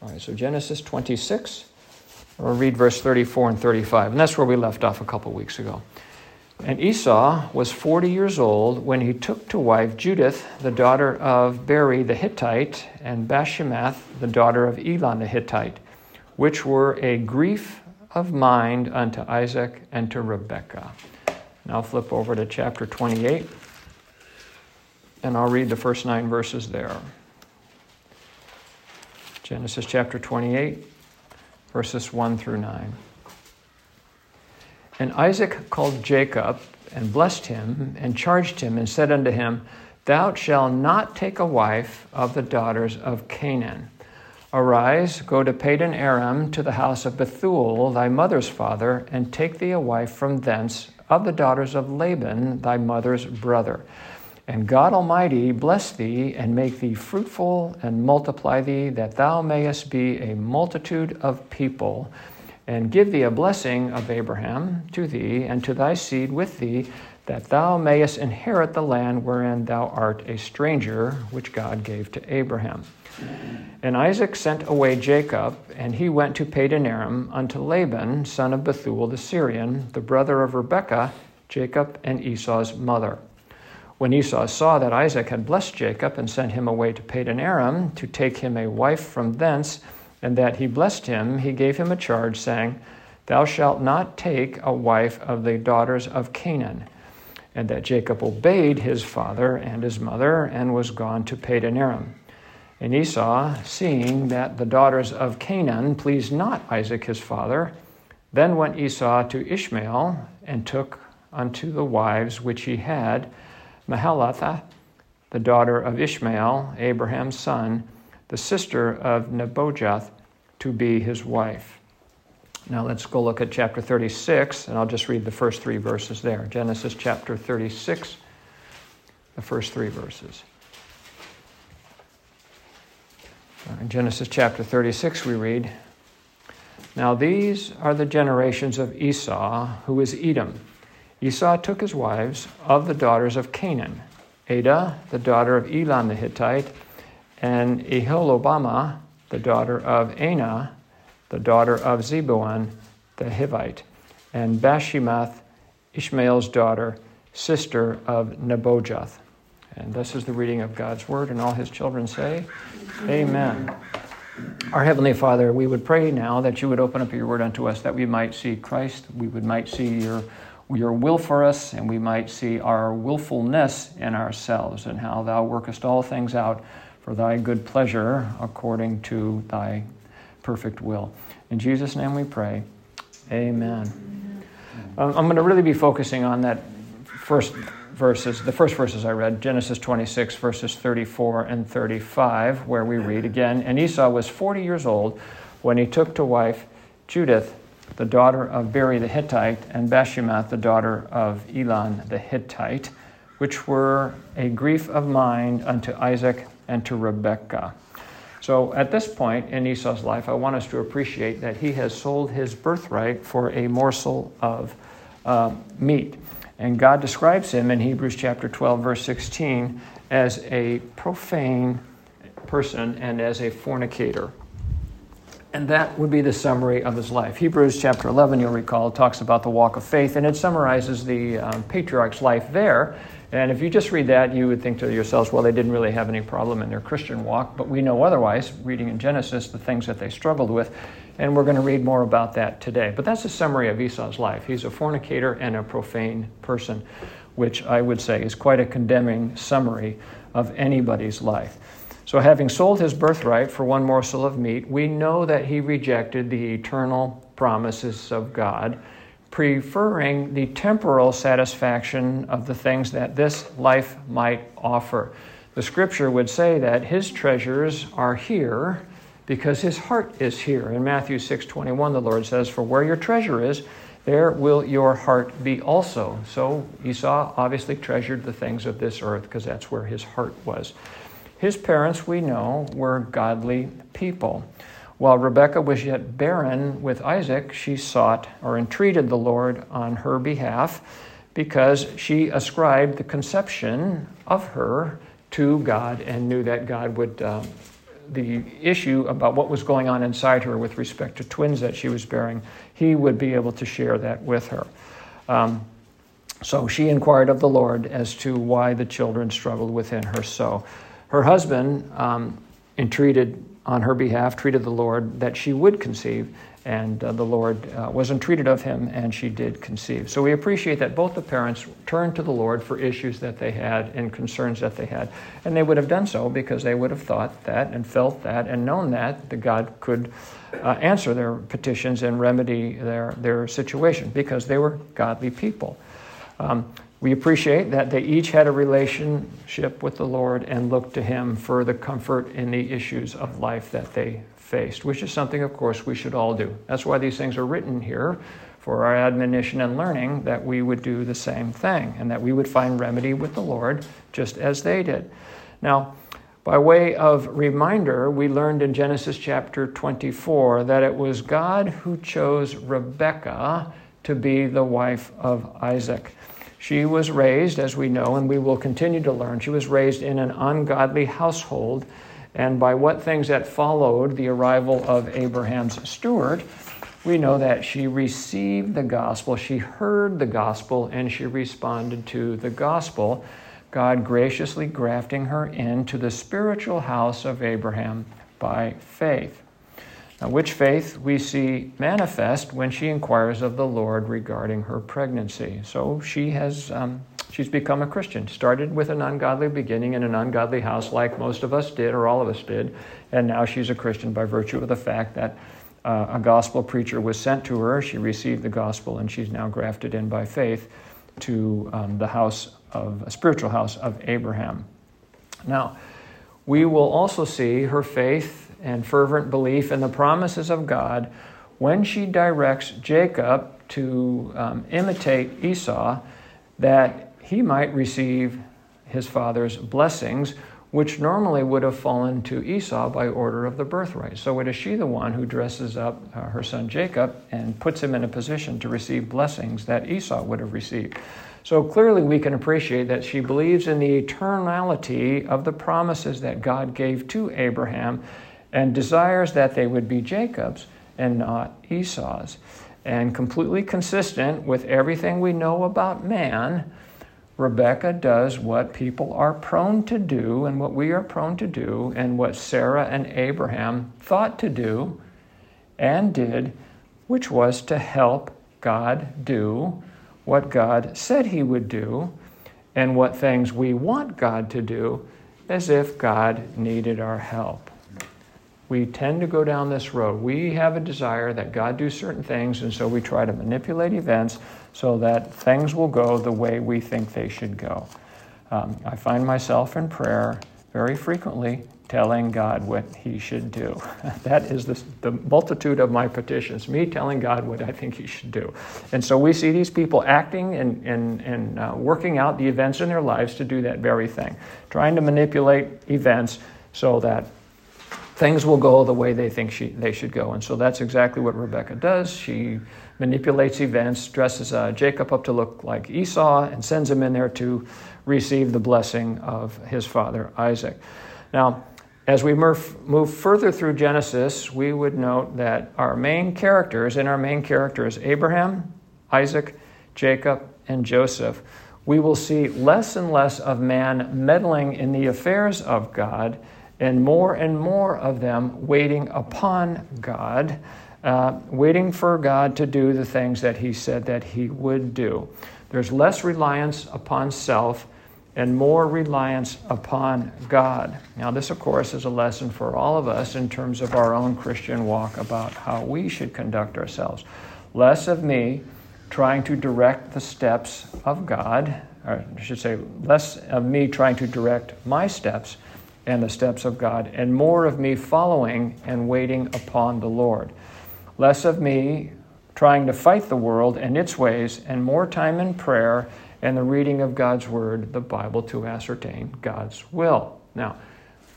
All right, so Genesis 26, we'll read verse 34 and 35, and that's where we left off a couple weeks ago. And Esau was 40 years old when he took to wife Judith, the daughter of Beeri the Hittite, and Bashemath, the daughter of Elon the Hittite, which were a grief of mind unto Isaac and to Rebekah. Now flip over to chapter 28, and I'll read the first nine verses there. Genesis chapter 28, verses 1 through 9. And Isaac called Jacob and blessed him and charged him and said unto him, Thou shalt not take a wife of the daughters of Canaan. Arise, go to Padan Aram to the house of Bethuel, thy mother's father, and take thee a wife from thence of the daughters of Laban, thy mother's brother and God Almighty bless thee and make thee fruitful and multiply thee, that thou mayest be a multitude of people, and give thee a blessing of Abraham to thee and to thy seed with thee, that thou mayest inherit the land wherein thou art a stranger, which God gave to Abraham. And Isaac sent away Jacob, and he went to Padan Aram unto Laban, son of Bethuel the Syrian, the brother of Rebekah, Jacob and Esau's mother. When Esau saw that Isaac had blessed Jacob and sent him away to Padan Aram to take him a wife from thence, and that he blessed him, he gave him a charge, saying, Thou shalt not take a wife of the daughters of Canaan. And that Jacob obeyed his father and his mother and was gone to Padan Aram. And Esau, seeing that the daughters of Canaan pleased not Isaac his father, then went Esau to Ishmael and took unto the wives which he had Mahalath, the daughter of Ishmael, Abraham's son, the sister of Nebajoth, to be his wife. Now let's go look at chapter 36, and I'll just read the first three verses there. Genesis chapter 36, the first three verses. In Genesis chapter 36, we read Now these are the generations of Esau, who is Edom. Esau took his wives of the daughters of Canaan, Adah, the daughter of Elon the Hittite, and Aholibamah, the daughter of Anah, the daughter of Zibeon the Hivite, and Bashemath, Ishmael's daughter, sister of Nebajoth. And this is the reading of God's word, and all his children say, Amen. Our Heavenly Father, we would pray now that you would open up your word unto us, that we might see Christ, we would might see your your will for us, and we might see our willfulness in ourselves, and how thou workest all things out for thy good pleasure according to thy perfect will. In Jesus' name we pray. Amen. Um, I'm going to really be focusing on that first verses, the first verses I read, Genesis 26, verses 34 and 35, where we read again, And Esau was 40 years old when he took to wife Judith the daughter of Beeri the Hittite, and Bashemath, the daughter of Elon the Hittite, which were a grief of mind unto Isaac and to Rebekah. So at this point in Esau's life, I want us to appreciate that he has sold his birthright for a morsel of uh, meat. And God describes him in Hebrews chapter 12, verse 16, as a profane person and as a fornicator. And that would be the summary of his life. Hebrews chapter 11, you'll recall, talks about the walk of faith, and it summarizes the um, patriarch's life there. And if you just read that, you would think to yourselves, well, they didn't really have any problem in their Christian walk. But we know otherwise, reading in Genesis, the things that they struggled with. And we're going to read more about that today. But that's a summary of Esau's life. He's a fornicator and a profane person, which I would say is quite a condemning summary of anybody's life. So, having sold his birthright for one morsel of meat, we know that he rejected the eternal promises of God, preferring the temporal satisfaction of the things that this life might offer. The scripture would say that his treasures are here because his heart is here. In Matthew 6:21 the Lord says, "For where your treasure is, there will your heart be also." So Esau obviously treasured the things of this earth because that's where his heart was. His parents, we know, were godly people. While Rebekah was yet barren with Isaac, she sought or entreated the Lord on her behalf because she ascribed the conception of her to God and knew that God would uh, the issue about what was going on inside her with respect to twins that she was bearing, he would be able to share that with her. Um, so she inquired of the Lord as to why the children struggled within her. So her husband um, entreated on her behalf, treated the Lord that she would conceive, and uh, the Lord uh, was entreated of him, and she did conceive. So we appreciate that both the parents turned to the Lord for issues that they had and concerns that they had. And they would have done so because they would have thought that and felt that and known that, that God could uh, answer their petitions and remedy their, their situation because they were godly people. Um, we appreciate that they each had a relationship with the Lord and looked to Him for the comfort in the issues of life that they faced, which is something, of course, we should all do. That's why these things are written here for our admonition and learning that we would do the same thing and that we would find remedy with the Lord just as they did. Now, by way of reminder, we learned in Genesis chapter 24 that it was God who chose Rebekah to be the wife of Isaac. She was raised, as we know, and we will continue to learn, she was raised in an ungodly household. And by what things that followed the arrival of Abraham's steward, we know that she received the gospel, she heard the gospel, and she responded to the gospel. God graciously grafting her into the spiritual house of Abraham by faith. Now, which faith we see manifest when she inquires of the Lord regarding her pregnancy. So she has um, she's become a Christian. Started with an ungodly beginning in an ungodly house, like most of us did, or all of us did, and now she's a Christian by virtue of the fact that uh, a gospel preacher was sent to her. She received the gospel, and she's now grafted in by faith to um, the house of a spiritual house of Abraham. Now, we will also see her faith and fervent belief in the promises of God when she directs Jacob to um, imitate Esau, that he might receive his father's blessings, which normally would have fallen to Esau by order of the birthright. So it is she the one who dresses up uh, her son Jacob and puts him in a position to receive blessings that Esau would have received. So clearly, we can appreciate that she believes in the eternality of the promises that God gave to Abraham and desires that they would be Jacob's and not Esau's. And completely consistent with everything we know about man, Rebekah does what people are prone to do and what we are prone to do, and what Sarah and Abraham thought to do and did, which was to help God do what God said He would do and what things we want God to do as if God needed our help we tend to go down this road. We have a desire that God do certain things, and so we try to manipulate events so that things will go the way we think they should go. Um, I find myself in prayer very frequently telling God what He should do. that is the, the multitude of my petitions, me telling God what I think He should do. And so we see these people acting and, and, and uh, working out the events in their lives to do that very thing, trying to manipulate events so that things will go the way they think she, they should go. And so that's exactly what Rebekah does. She manipulates events, dresses uh, Jacob up to look like Esau, and sends him in there to receive the blessing of his father Isaac. Now, as we move further through Genesis, we would note that our main characters, and our main characters, Abraham, Isaac, Jacob, and Joseph, we will see less and less of man meddling in the affairs of God and more and more of them waiting upon God, uh, waiting for God to do the things that He said that He would do. There's less reliance upon self and more reliance upon God. Now, this, of course, is a lesson for all of us in terms of our own Christian walk about how we should conduct ourselves. Less of me trying to direct the steps of God, or I should say, less of me trying to direct my steps and the steps of God, and more of me following and waiting upon the Lord. Less of me trying to fight the world and its ways, and more time in prayer and the reading of God's Word, the Bible, to ascertain God's will. Now,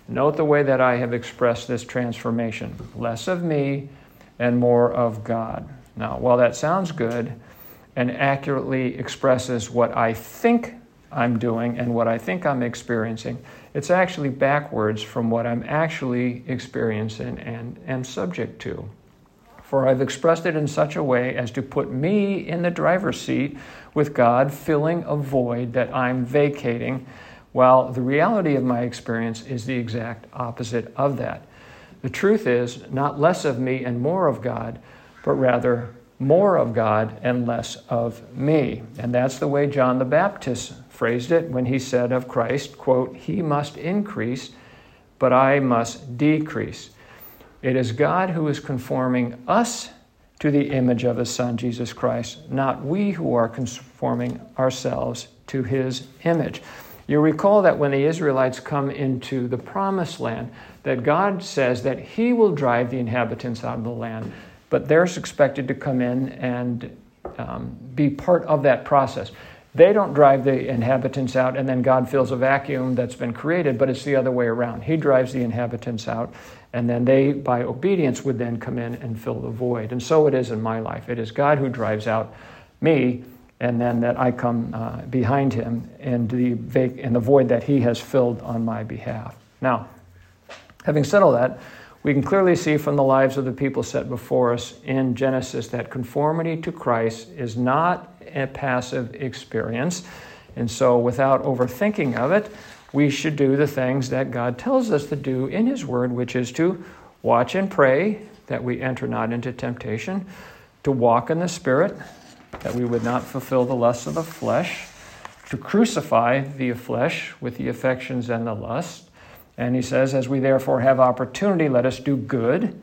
note the way that I have expressed this transformation less of me and more of God. Now, while that sounds good and accurately expresses what I think I'm doing and what I think I'm experiencing. It's actually backwards from what I'm actually experiencing and am subject to. For I've expressed it in such a way as to put me in the driver's seat with God, filling a void that I'm vacating, while the reality of my experience is the exact opposite of that. The truth is not less of me and more of God, but rather more of God and less of me. And that's the way John the Baptist phrased it when he said of Christ, quote, "He must increase, but I must decrease." It is God who is conforming us to the image of his son Jesus Christ, not we who are conforming ourselves to his image. You recall that when the Israelites come into the promised land, that God says that he will drive the inhabitants out of the land but they're expected to come in and um, be part of that process. They don't drive the inhabitants out and then God fills a vacuum that's been created, but it's the other way around. He drives the inhabitants out and then they, by obedience, would then come in and fill the void. And so it is in my life. It is God who drives out me and then that I come uh, behind him in the, vac- in the void that he has filled on my behalf. Now, having said all that, we can clearly see from the lives of the people set before us in Genesis that conformity to Christ is not a passive experience. And so, without overthinking of it, we should do the things that God tells us to do in His Word, which is to watch and pray that we enter not into temptation, to walk in the Spirit, that we would not fulfill the lusts of the flesh, to crucify the flesh with the affections and the lusts and he says, As we therefore have opportunity, let us do good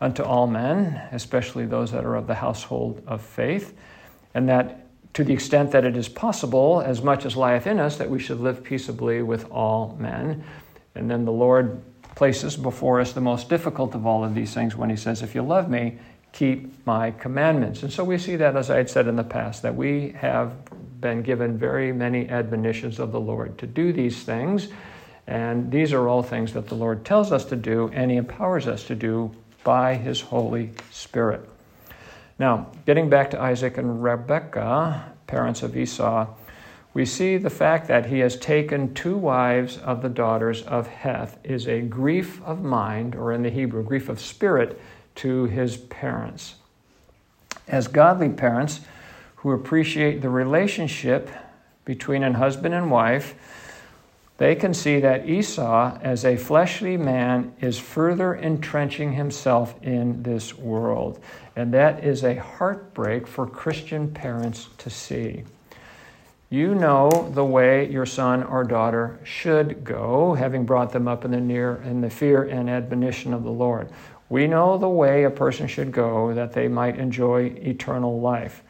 unto all men, especially those that are of the household of faith, and that to the extent that it is possible, as much as lieth in us, that we should live peaceably with all men. And then the Lord places before us the most difficult of all of these things when he says, If you love me, keep my commandments. And so we see that, as I had said in the past, that we have been given very many admonitions of the Lord to do these things. And these are all things that the Lord tells us to do, and He empowers us to do by His Holy Spirit. Now, getting back to Isaac and Rebekah, parents of Esau, we see the fact that he has taken two wives of the daughters of Heth is a grief of mind, or in the Hebrew, grief of spirit, to his parents. As godly parents who appreciate the relationship between a husband and wife, they can see that Esau, as a fleshly man, is further entrenching himself in this world. And that is a heartbreak for Christian parents to see. You know the way your son or daughter should go, having brought them up in the near in the fear and admonition of the Lord. We know the way a person should go that they might enjoy eternal life.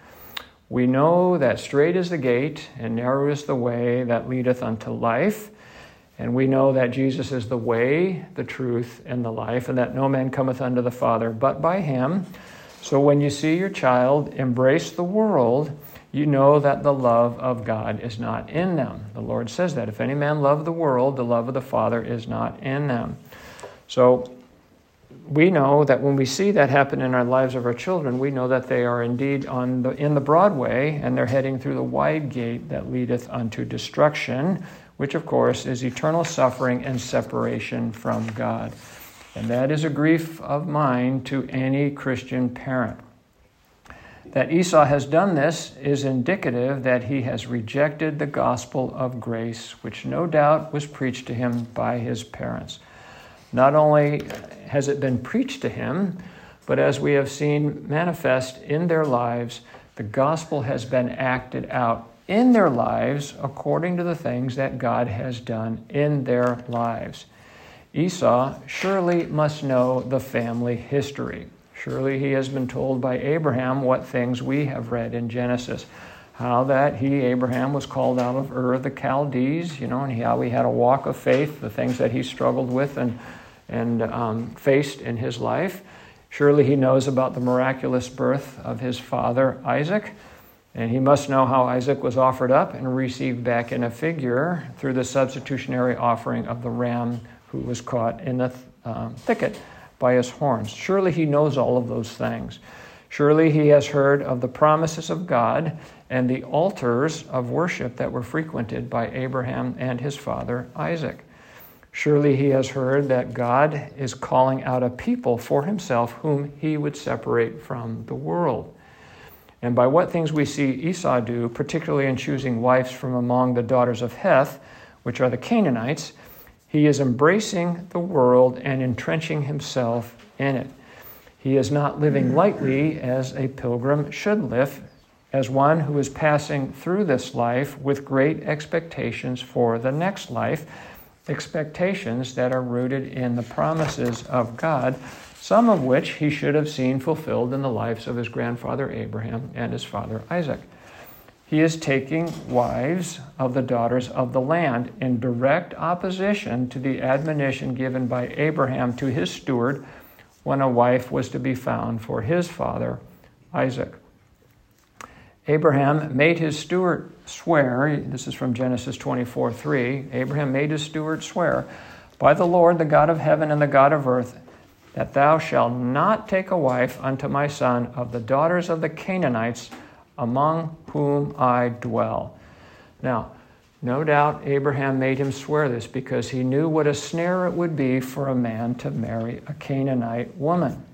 We know that straight is the gate and narrow is the way that leadeth unto life, and we know that Jesus is the way, the truth, and the life, and that no man cometh unto the Father but by him. So when you see your child embrace the world, you know that the love of God is not in them. The Lord says that. If any man love the world, the love of the Father is not in them. So we know that when we see that happen in our lives of our children, we know that they are indeed on the, in the broad way and they're heading through the wide gate that leadeth unto destruction, which of course is eternal suffering and separation from God. And that is a grief of mine to any Christian parent. That Esau has done this is indicative that he has rejected the gospel of grace, which no doubt was preached to him by his parents. Not only has it been preached to him, but as we have seen manifest in their lives, the gospel has been acted out in their lives according to the things that God has done in their lives. Esau surely must know the family history. Surely he has been told by Abraham what things we have read in Genesis. How that he, Abraham, was called out of Ur of the Chaldees, you know, and how he had a walk of faith, the things that he struggled with and, and um, faced in his life. Surely he knows about the miraculous birth of his father, Isaac. And he must know how Isaac was offered up and received back in a figure through the substitutionary offering of the ram who was caught in the uh, thicket by his horns. Surely he knows all of those things. Surely he has heard of the promises of God and the altars of worship that were frequented by Abraham and his father Isaac. Surely he has heard that God is calling out a people for himself whom he would separate from the world. And by what things we see Esau do, particularly in choosing wives from among the daughters of Heth, which are the Canaanites, he is embracing the world and entrenching himself in it. He is not living lightly as a pilgrim should live, as one who is passing through this life with great expectations for the next life, expectations that are rooted in the promises of God, some of which he should have seen fulfilled in the lives of his grandfather Abraham and his father Isaac. He is taking wives of the daughters of the land in direct opposition to the admonition given by Abraham to his steward when a wife was to be found for his father, Isaac. Abraham made his steward swear, this is from Genesis 24 3. Abraham made his steward swear, by the Lord, the God of heaven and the God of earth, that thou shalt not take a wife unto my son of the daughters of the Canaanites among whom I dwell. Now, no doubt Abraham made him swear this because he knew what a snare it would be for a man to marry a Canaanite woman.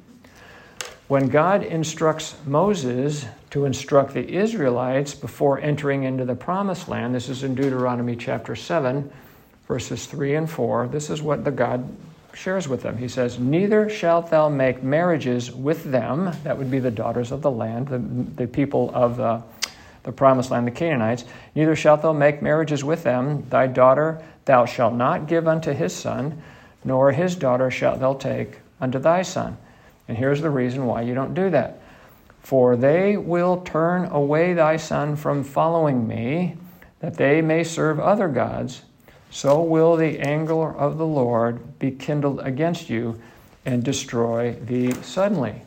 When God instructs Moses to instruct the Israelites before entering into the promised land, this is in Deuteronomy chapter 7, verses 3 and 4, this is what the God shares with them. He says, Neither shalt thou make marriages with them, that would be the daughters of the land, the, the people of the the promised land, the Canaanites, neither shalt thou make marriages with them. Thy daughter thou shalt not give unto his son, nor his daughter shalt thou take unto thy son. And here's the reason why you don't do that. For they will turn away thy son from following me, that they may serve other gods. So will the anger of the Lord be kindled against you and destroy thee suddenly.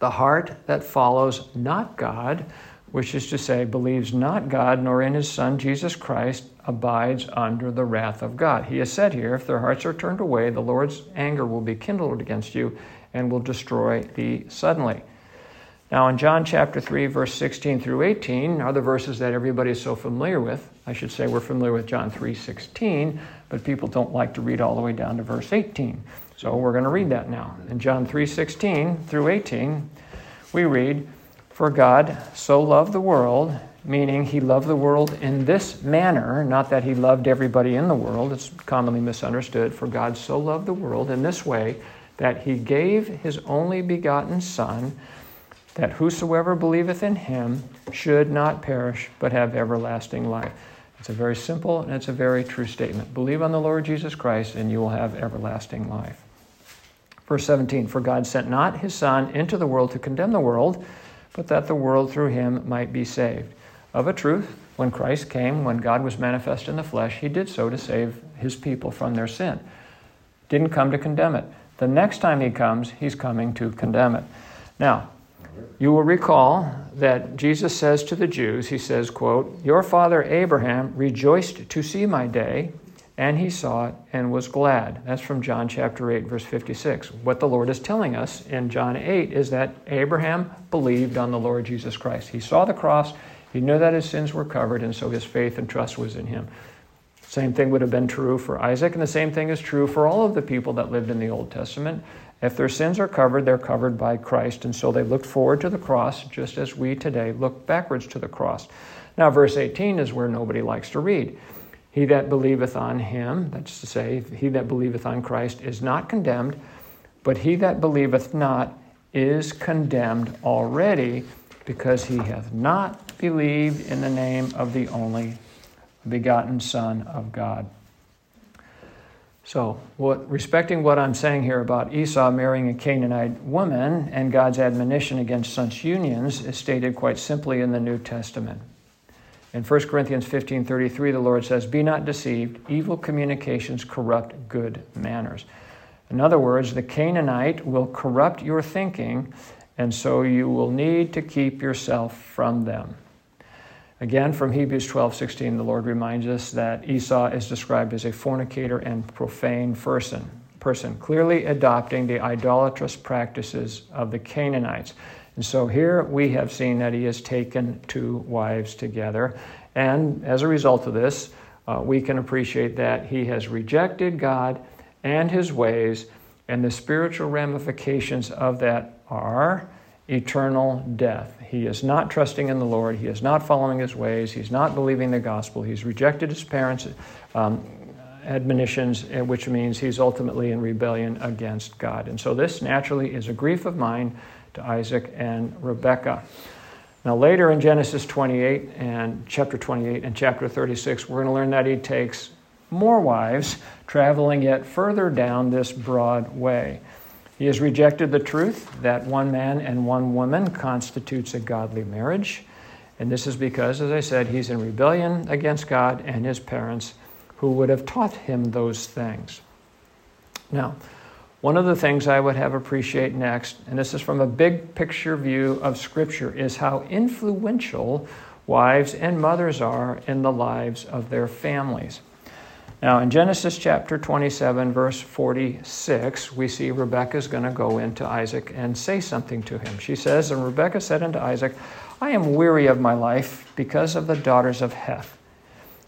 The heart that follows not God which is to say, believes not God nor in his Son Jesus Christ, abides under the wrath of God. He has said here, if their hearts are turned away, the Lord's anger will be kindled against you and will destroy thee suddenly. Now, in John chapter 3, verse 16 through 18 are the verses that everybody is so familiar with. I should say we're familiar with John 3:16, but people don't like to read all the way down to verse 18. So we're going to read that now. In John 3:16 through 18, we read, for God so loved the world, meaning he loved the world in this manner, not that he loved everybody in the world, it's commonly misunderstood. For God so loved the world in this way that he gave his only begotten Son, that whosoever believeth in him should not perish, but have everlasting life. It's a very simple and it's a very true statement. Believe on the Lord Jesus Christ, and you will have everlasting life. Verse 17 For God sent not his Son into the world to condemn the world but that the world through him might be saved. Of a truth, when Christ came, when God was manifest in the flesh, he did so to save his people from their sin. Didn't come to condemn it. The next time he comes, he's coming to condemn it. Now, you will recall that Jesus says to the Jews, he says, quote, Your father Abraham rejoiced to see my day, and he saw it and was glad. That's from John chapter 8, verse 56. What the Lord is telling us in John 8 is that Abraham believed on the Lord Jesus Christ. He saw the cross, he knew that his sins were covered, and so his faith and trust was in him. Same thing would have been true for Isaac, and the same thing is true for all of the people that lived in the Old Testament. If their sins are covered, they're covered by Christ, and so they looked forward to the cross just as we today look backwards to the cross. Now, verse 18 is where nobody likes to read. He that believeth on him, that's to say, he that believeth on Christ, is not condemned, but he that believeth not is condemned already, because he hath not believed in the name of the only begotten Son of God. So, what, respecting what I'm saying here about Esau marrying a Canaanite woman and God's admonition against such unions is stated quite simply in the New Testament. In 1 Corinthians 15:33 the Lord says, "Be not deceived, evil communications corrupt good manners." In other words, the Canaanite will corrupt your thinking, and so you will need to keep yourself from them. Again, from Hebrews 12:16, the Lord reminds us that Esau is described as a fornicator and profane person, person, clearly adopting the idolatrous practices of the Canaanites. And so here we have seen that he has taken two wives together. And as a result of this, uh, we can appreciate that he has rejected God and his ways, and the spiritual ramifications of that are eternal death. He is not trusting in the Lord. He is not following his ways. He's not believing the gospel. He's rejected his parents' um, admonitions, eh, which means he's ultimately in rebellion against God. And so this naturally is a grief of mine to Isaac and Rebekah. Now, later in Genesis 28 and chapter 28 and chapter 36, we're going to learn that he takes more wives, traveling yet further down this broad way. He has rejected the truth that one man and one woman constitutes a godly marriage. And this is because, as I said, he's in rebellion against God and his parents who would have taught him those things. Now, one of the things I would have appreciate next, and this is from a big picture view of Scripture, is how influential wives and mothers are in the lives of their families. Now, in Genesis chapter 27, verse 46, we see Rebekah is going to go into Isaac and say something to him. She says, And Rebekah said unto Isaac, I am weary of my life because of the daughters of Heth.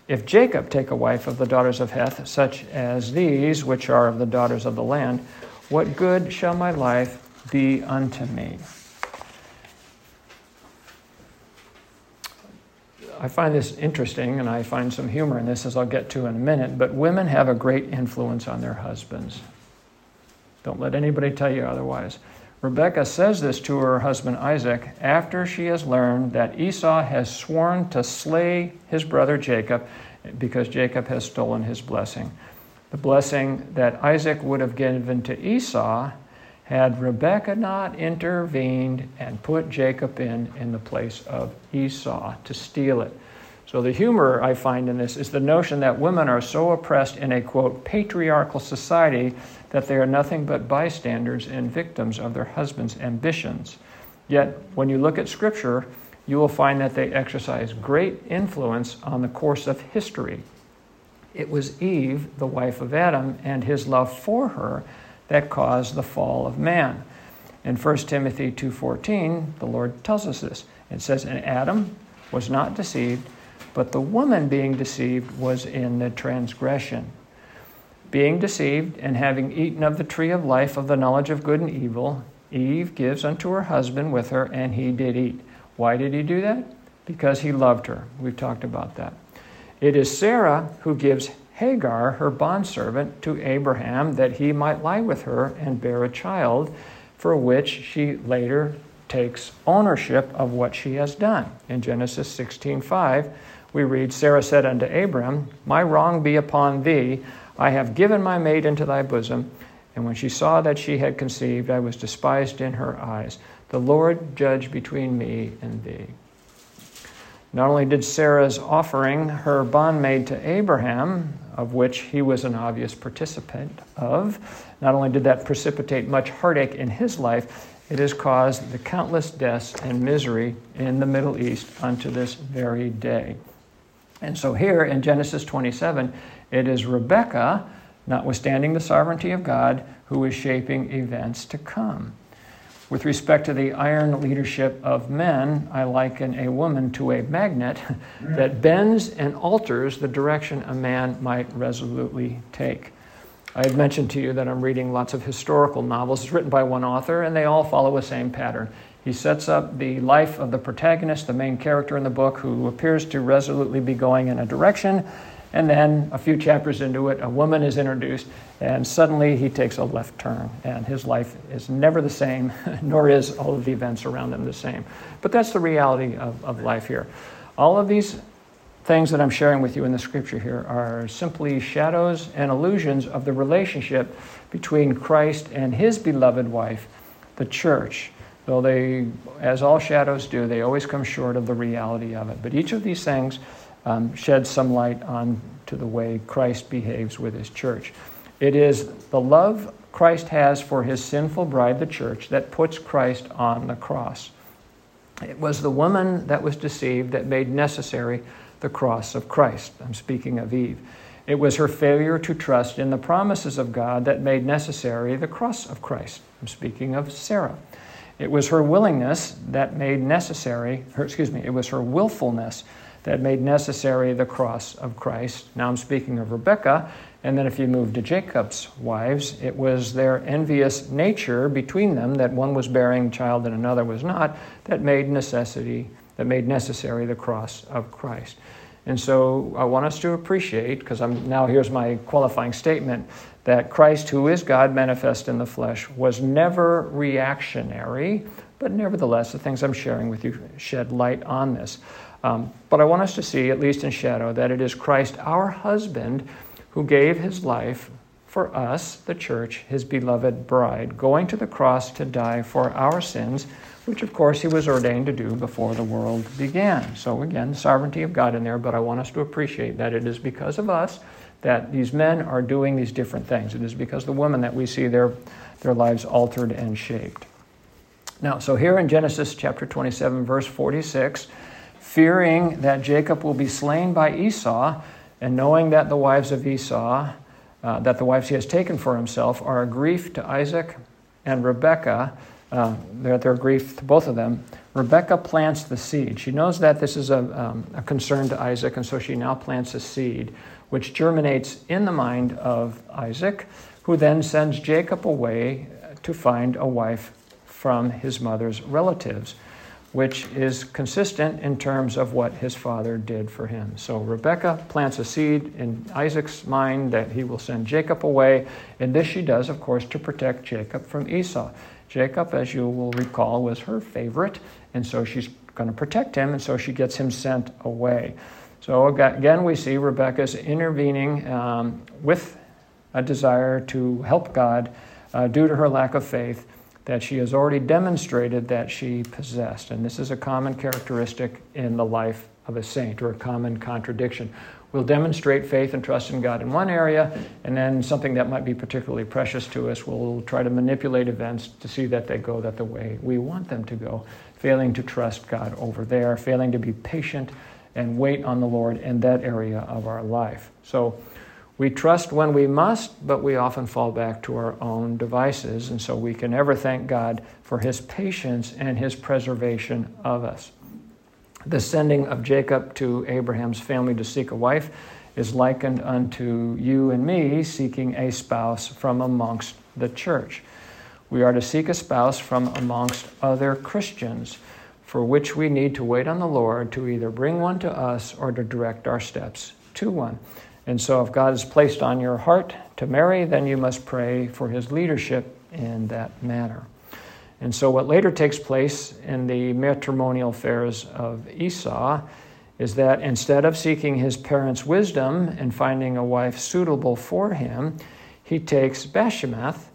If Jacob take a wife of the daughters of Heth, such as these, which are of the daughters of the land, what good shall my life be unto me? I find this interesting and I find some humor in this as I'll get to in a minute, but women have a great influence on their husbands. Don't let anybody tell you otherwise. Rebekah says this to her husband Isaac after she has learned that Esau has sworn to slay his brother Jacob because Jacob has stolen his blessing the blessing that Isaac would have given to Esau had Rebekah not intervened and put Jacob in in the place of Esau to steal it. So the humor I find in this is the notion that women are so oppressed in a quote patriarchal society that they are nothing but bystanders and victims of their husbands' ambitions. Yet when you look at scripture, you will find that they exercise great influence on the course of history. It was Eve, the wife of Adam, and his love for her that caused the fall of man. In 1 Timothy 2:14, the Lord tells us this. It says, "And Adam was not deceived, but the woman being deceived was in the transgression." Being deceived and having eaten of the tree of life of the knowledge of good and evil, Eve gives unto her husband with her, and he did eat. Why did he do that? Because he loved her. We've talked about that. It is Sarah who gives Hagar, her bondservant, to Abraham that he might lie with her and bear a child, for which she later takes ownership of what she has done. In Genesis 16:5, we read, Sarah said unto Abram, My wrong be upon thee. I have given my maid into thy bosom. And when she saw that she had conceived, I was despised in her eyes. The Lord judge between me and thee. Not only did Sarah's offering her bondmaid to Abraham, of which he was an obvious participant of, not only did that precipitate much heartache in his life, it has caused the countless deaths and misery in the Middle East unto this very day. And so here in Genesis 27, it is Rebekah, notwithstanding the sovereignty of God, who is shaping events to come. With respect to the iron leadership of men, I liken a woman to a magnet mm. that bends and alters the direction a man might resolutely take. I had mentioned to you that I'm reading lots of historical novels. It's written by one author, and they all follow the same pattern. He sets up the life of the protagonist, the main character in the book, who appears to resolutely be going in a direction, and then a few chapters into it, a woman is introduced, and suddenly he takes a left turn, and his life is never the same, nor is all of the events around him the same. But that's the reality of, of life here. All of these things that I'm sharing with you in the scripture here are simply shadows and illusions of the relationship between Christ and his beloved wife, the church. Though they, as all shadows do, they always come short of the reality of it. But each of these things um, shed some light on to the way Christ behaves with his church. It is the love Christ has for his sinful bride, the church, that puts Christ on the cross. It was the woman that was deceived that made necessary the cross of Christ. I'm speaking of Eve. It was her failure to trust in the promises of God that made necessary the cross of Christ. I'm speaking of Sarah. It was her willingness that made necessary, her, excuse me, it was her willfulness that made necessary the cross of Christ. Now I'm speaking of Rebekah. And then if you move to Jacob's wives, it was their envious nature between them that one was bearing child and another was not that made necessity, that made necessary the cross of Christ. And so I want us to appreciate, because I'm now here's my qualifying statement, that Christ, who is God manifest in the flesh, was never reactionary, but nevertheless, the things I'm sharing with you shed light on this. Um, but I want us to see, at least in shadow, that it is Christ, our husband, who gave his life for us, the church, his beloved bride, going to the cross to die for our sins which of course he was ordained to do before the world began. So again, the sovereignty of God in there, but I want us to appreciate that it is because of us that these men are doing these different things. It is because the women that we see their, their lives altered and shaped. Now, so here in Genesis chapter 27, verse 46, fearing that Jacob will be slain by Esau, and knowing that the wives of Esau, uh, that the wives he has taken for himself, are a grief to Isaac and Rebekah, their, their grief to both of them, Rebekah plants the seed. She knows that this is a, um, a concern to Isaac, and so she now plants a seed, which germinates in the mind of Isaac, who then sends Jacob away to find a wife from his mother's relatives, which is consistent in terms of what his father did for him. So Rebekah plants a seed in Isaac's mind that he will send Jacob away, and this she does, of course, to protect Jacob from Esau. Jacob, as you will recall, was her favorite, and so she's going to protect him, and so she gets him sent away. So again, we see Rebekah's intervening um, with a desire to help God uh, due to her lack of faith that she has already demonstrated that she possessed. And this is a common characteristic in the life of a saint, or a common contradiction. We'll demonstrate faith and trust in God in one area, and then something that might be particularly precious to us, we'll try to manipulate events to see that they go that the way we want them to go, failing to trust God over there, failing to be patient and wait on the Lord in that area of our life. So we trust when we must, but we often fall back to our own devices, and so we can never thank God for his patience and his preservation of us. The sending of Jacob to Abraham's family to seek a wife is likened unto you and me seeking a spouse from amongst the church. We are to seek a spouse from amongst other Christians, for which we need to wait on the Lord to either bring one to us or to direct our steps to one. And so, if God has placed on your heart to marry, then you must pray for his leadership in that manner. And so, what later takes place in the matrimonial affairs of Esau is that instead of seeking his parents' wisdom and finding a wife suitable for him, he takes Bashemath,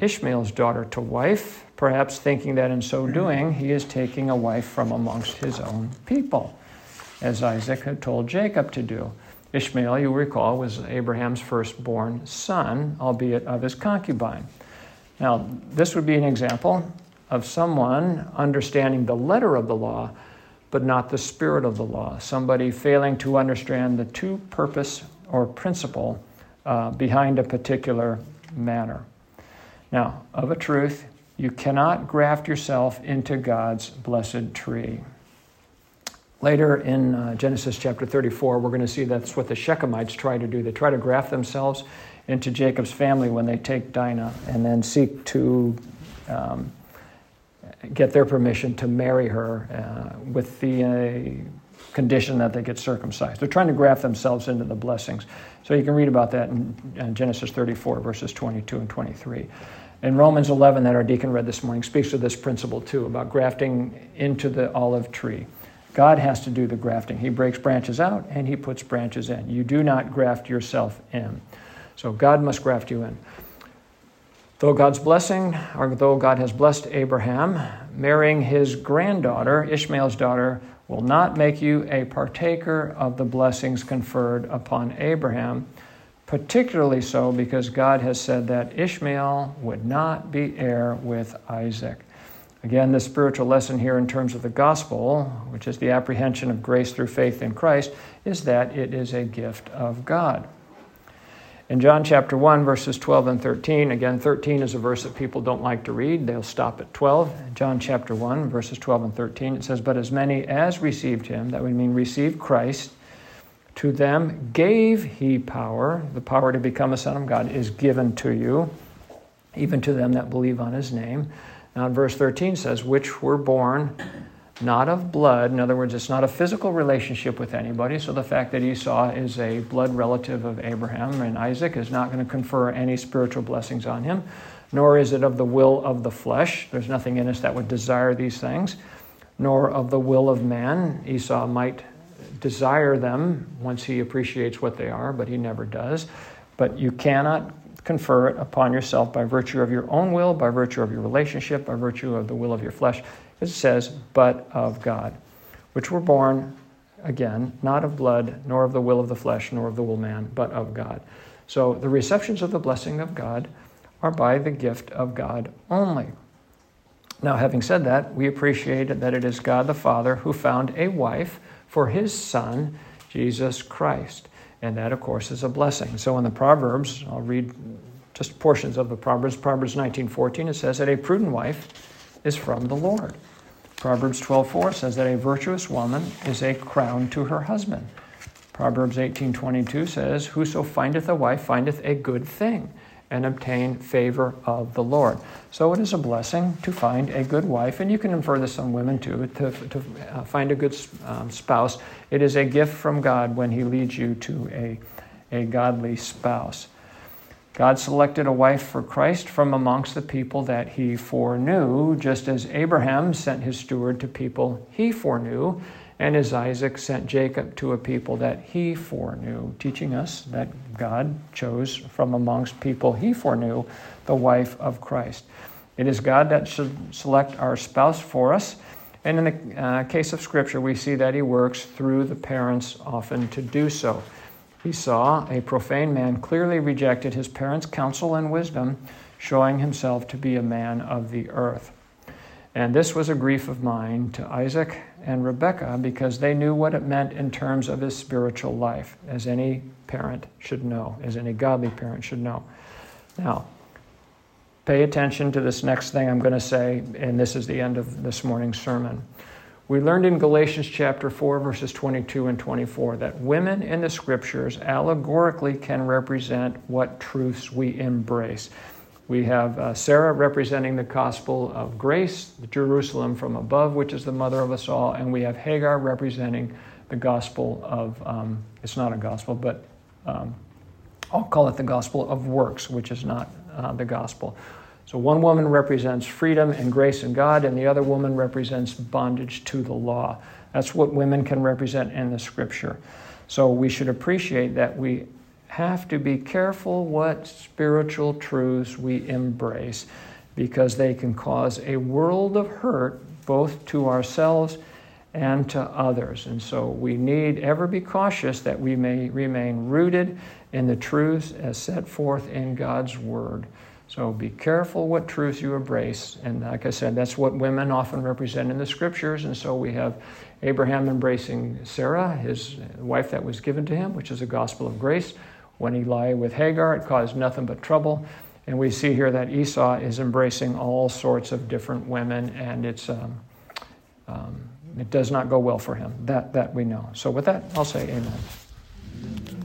Ishmael's daughter, to wife, perhaps thinking that in so doing he is taking a wife from amongst his own people, as Isaac had told Jacob to do. Ishmael, you recall, was Abraham's firstborn son, albeit of his concubine. Now, this would be an example of someone understanding the letter of the law, but not the spirit of the law. Somebody failing to understand the true purpose or principle uh, behind a particular manner. Now, of a truth, you cannot graft yourself into God's blessed tree. Later in uh, Genesis chapter 34, we're going to see that's what the Shechemites try to do. They try to graft themselves into Jacob's family when they take Dinah and then seek to um, get their permission to marry her uh, with the uh, condition that they get circumcised. They're trying to graft themselves into the blessings. So you can read about that in, in Genesis 34, verses 22 and 23. In Romans 11, that our deacon read this morning, speaks to this principle too about grafting into the olive tree. God has to do the grafting. He breaks branches out and he puts branches in. You do not graft yourself in. So God must graft you in. Though God's blessing, or though God has blessed Abraham, marrying his granddaughter, Ishmael's daughter, will not make you a partaker of the blessings conferred upon Abraham, particularly so because God has said that Ishmael would not be heir with Isaac. Again, the spiritual lesson here in terms of the gospel, which is the apprehension of grace through faith in Christ, is that it is a gift of God. In John chapter 1, verses 12 and 13, again, 13 is a verse that people don't like to read. They'll stop at 12. John chapter 1, verses 12 and 13, it says, But as many as received him, that would mean received Christ, to them gave he power. The power to become a son of God is given to you, even to them that believe on his name now, verse 13 says, which were born not of blood. In other words, it's not a physical relationship with anybody. So the fact that Esau is a blood relative of Abraham and Isaac is not going to confer any spiritual blessings on him, nor is it of the will of the flesh. There's nothing in us that would desire these things, nor of the will of man. Esau might desire them once he appreciates what they are, but he never does. But you cannot confer it upon yourself by virtue of your own will, by virtue of your relationship, by virtue of the will of your flesh. It says, but of God, which were born, again, not of blood, nor of the will of the flesh, nor of the will man, but of God. So the receptions of the blessing of God are by the gift of God only. Now, having said that, we appreciate that it is God the Father who found a wife for his Son, Jesus Christ. And that, of course, is a blessing. So in the Proverbs, I'll read just portions of the Proverbs. Proverbs 19:14 it says that a prudent wife is from the Lord. Proverbs 12:4 says that a virtuous woman is a crown to her husband. Proverbs 18:22 says, "Whoso findeth a wife findeth a good thing." and obtain favor of the Lord. So it is a blessing to find a good wife, and you can infer this on women too, to, to uh, find a good um, spouse. It is a gift from God when He leads you to a, a godly spouse. God selected a wife for Christ from amongst the people that He foreknew, just as Abraham sent his steward to people He foreknew and as Isaac sent Jacob to a people that he foreknew, teaching us that God chose from amongst people he foreknew the wife of Christ. It is God that should select our spouse for us. And in the uh, case of Scripture, we see that he works through the parents often to do so. Esau, a profane man, clearly rejected his parents' counsel and wisdom, showing himself to be a man of the earth. And this was a grief of mine to Isaac and Rebekah because they knew what it meant in terms of his spiritual life, as any parent should know, as any godly parent should know. Now, pay attention to this next thing I'm going to say, and this is the end of this morning's sermon. We learned in Galatians chapter 4, verses 22 and 24, that women in the scriptures allegorically can represent what truths we embrace. We have uh, Sarah representing the gospel of grace, Jerusalem from above, which is the mother of us all, and we have Hagar representing the gospel of, um, it's not a gospel, but um, I'll call it the gospel of works, which is not uh, the gospel. So one woman represents freedom and grace in God, and the other woman represents bondage to the law. That's what women can represent in the scripture. So we should appreciate that we have to be careful what spiritual truths we embrace because they can cause a world of hurt both to ourselves and to others. And so we need ever be cautious that we may remain rooted in the truths as set forth in God's Word. So be careful what truths you embrace. And like I said, that's what women often represent in the scriptures. And so we have Abraham embracing Sarah, his wife that was given to him, which is a gospel of grace. When he lay with Hagar, it caused nothing but trouble. And we see here that Esau is embracing all sorts of different women, and it's, um, um, it does not go well for him. That, that we know. So, with that, I'll say amen.